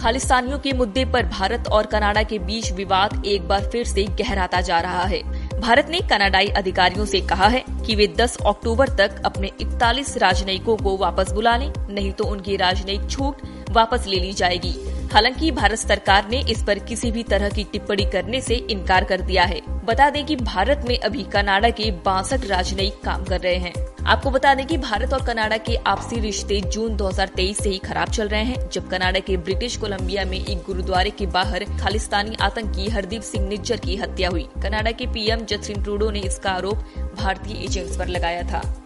खालिस्तानियों के मुद्दे पर भारत और कनाडा के बीच विवाद एक बार फिर से गहराता जा रहा है। भारत ने कनाडाई अधिकारियों से कहा है कि वे 10 अक्टूबर तक अपने 41 राजनयिकों को वापस बुला लें, नहीं तो उनकी राजनयिक छूट वापस ले ली जाएगी। हालाँकि भारत सरकार ने इस पर किसी भी तरह की टिप्पणी करने से इनकार कर दिया है। बता दें कि भारत में अभी कनाडा के बासठ राजनयिक काम कर रहे हैं। आपको बता दें कि भारत और कनाडा के आपसी रिश्ते जून 2023 से ही खराब चल रहे हैं, जब कनाडा के ब्रिटिश कोलंबिया में एक गुरुद्वारे के बाहर खालिस्तानी आतंकी हरदीप सिंह निज्जर की हत्या हुई। कनाडा के पीएम जस्टिन ट्रूडो ने इसका आरोप भारतीय एजेंट्स पर लगाया था।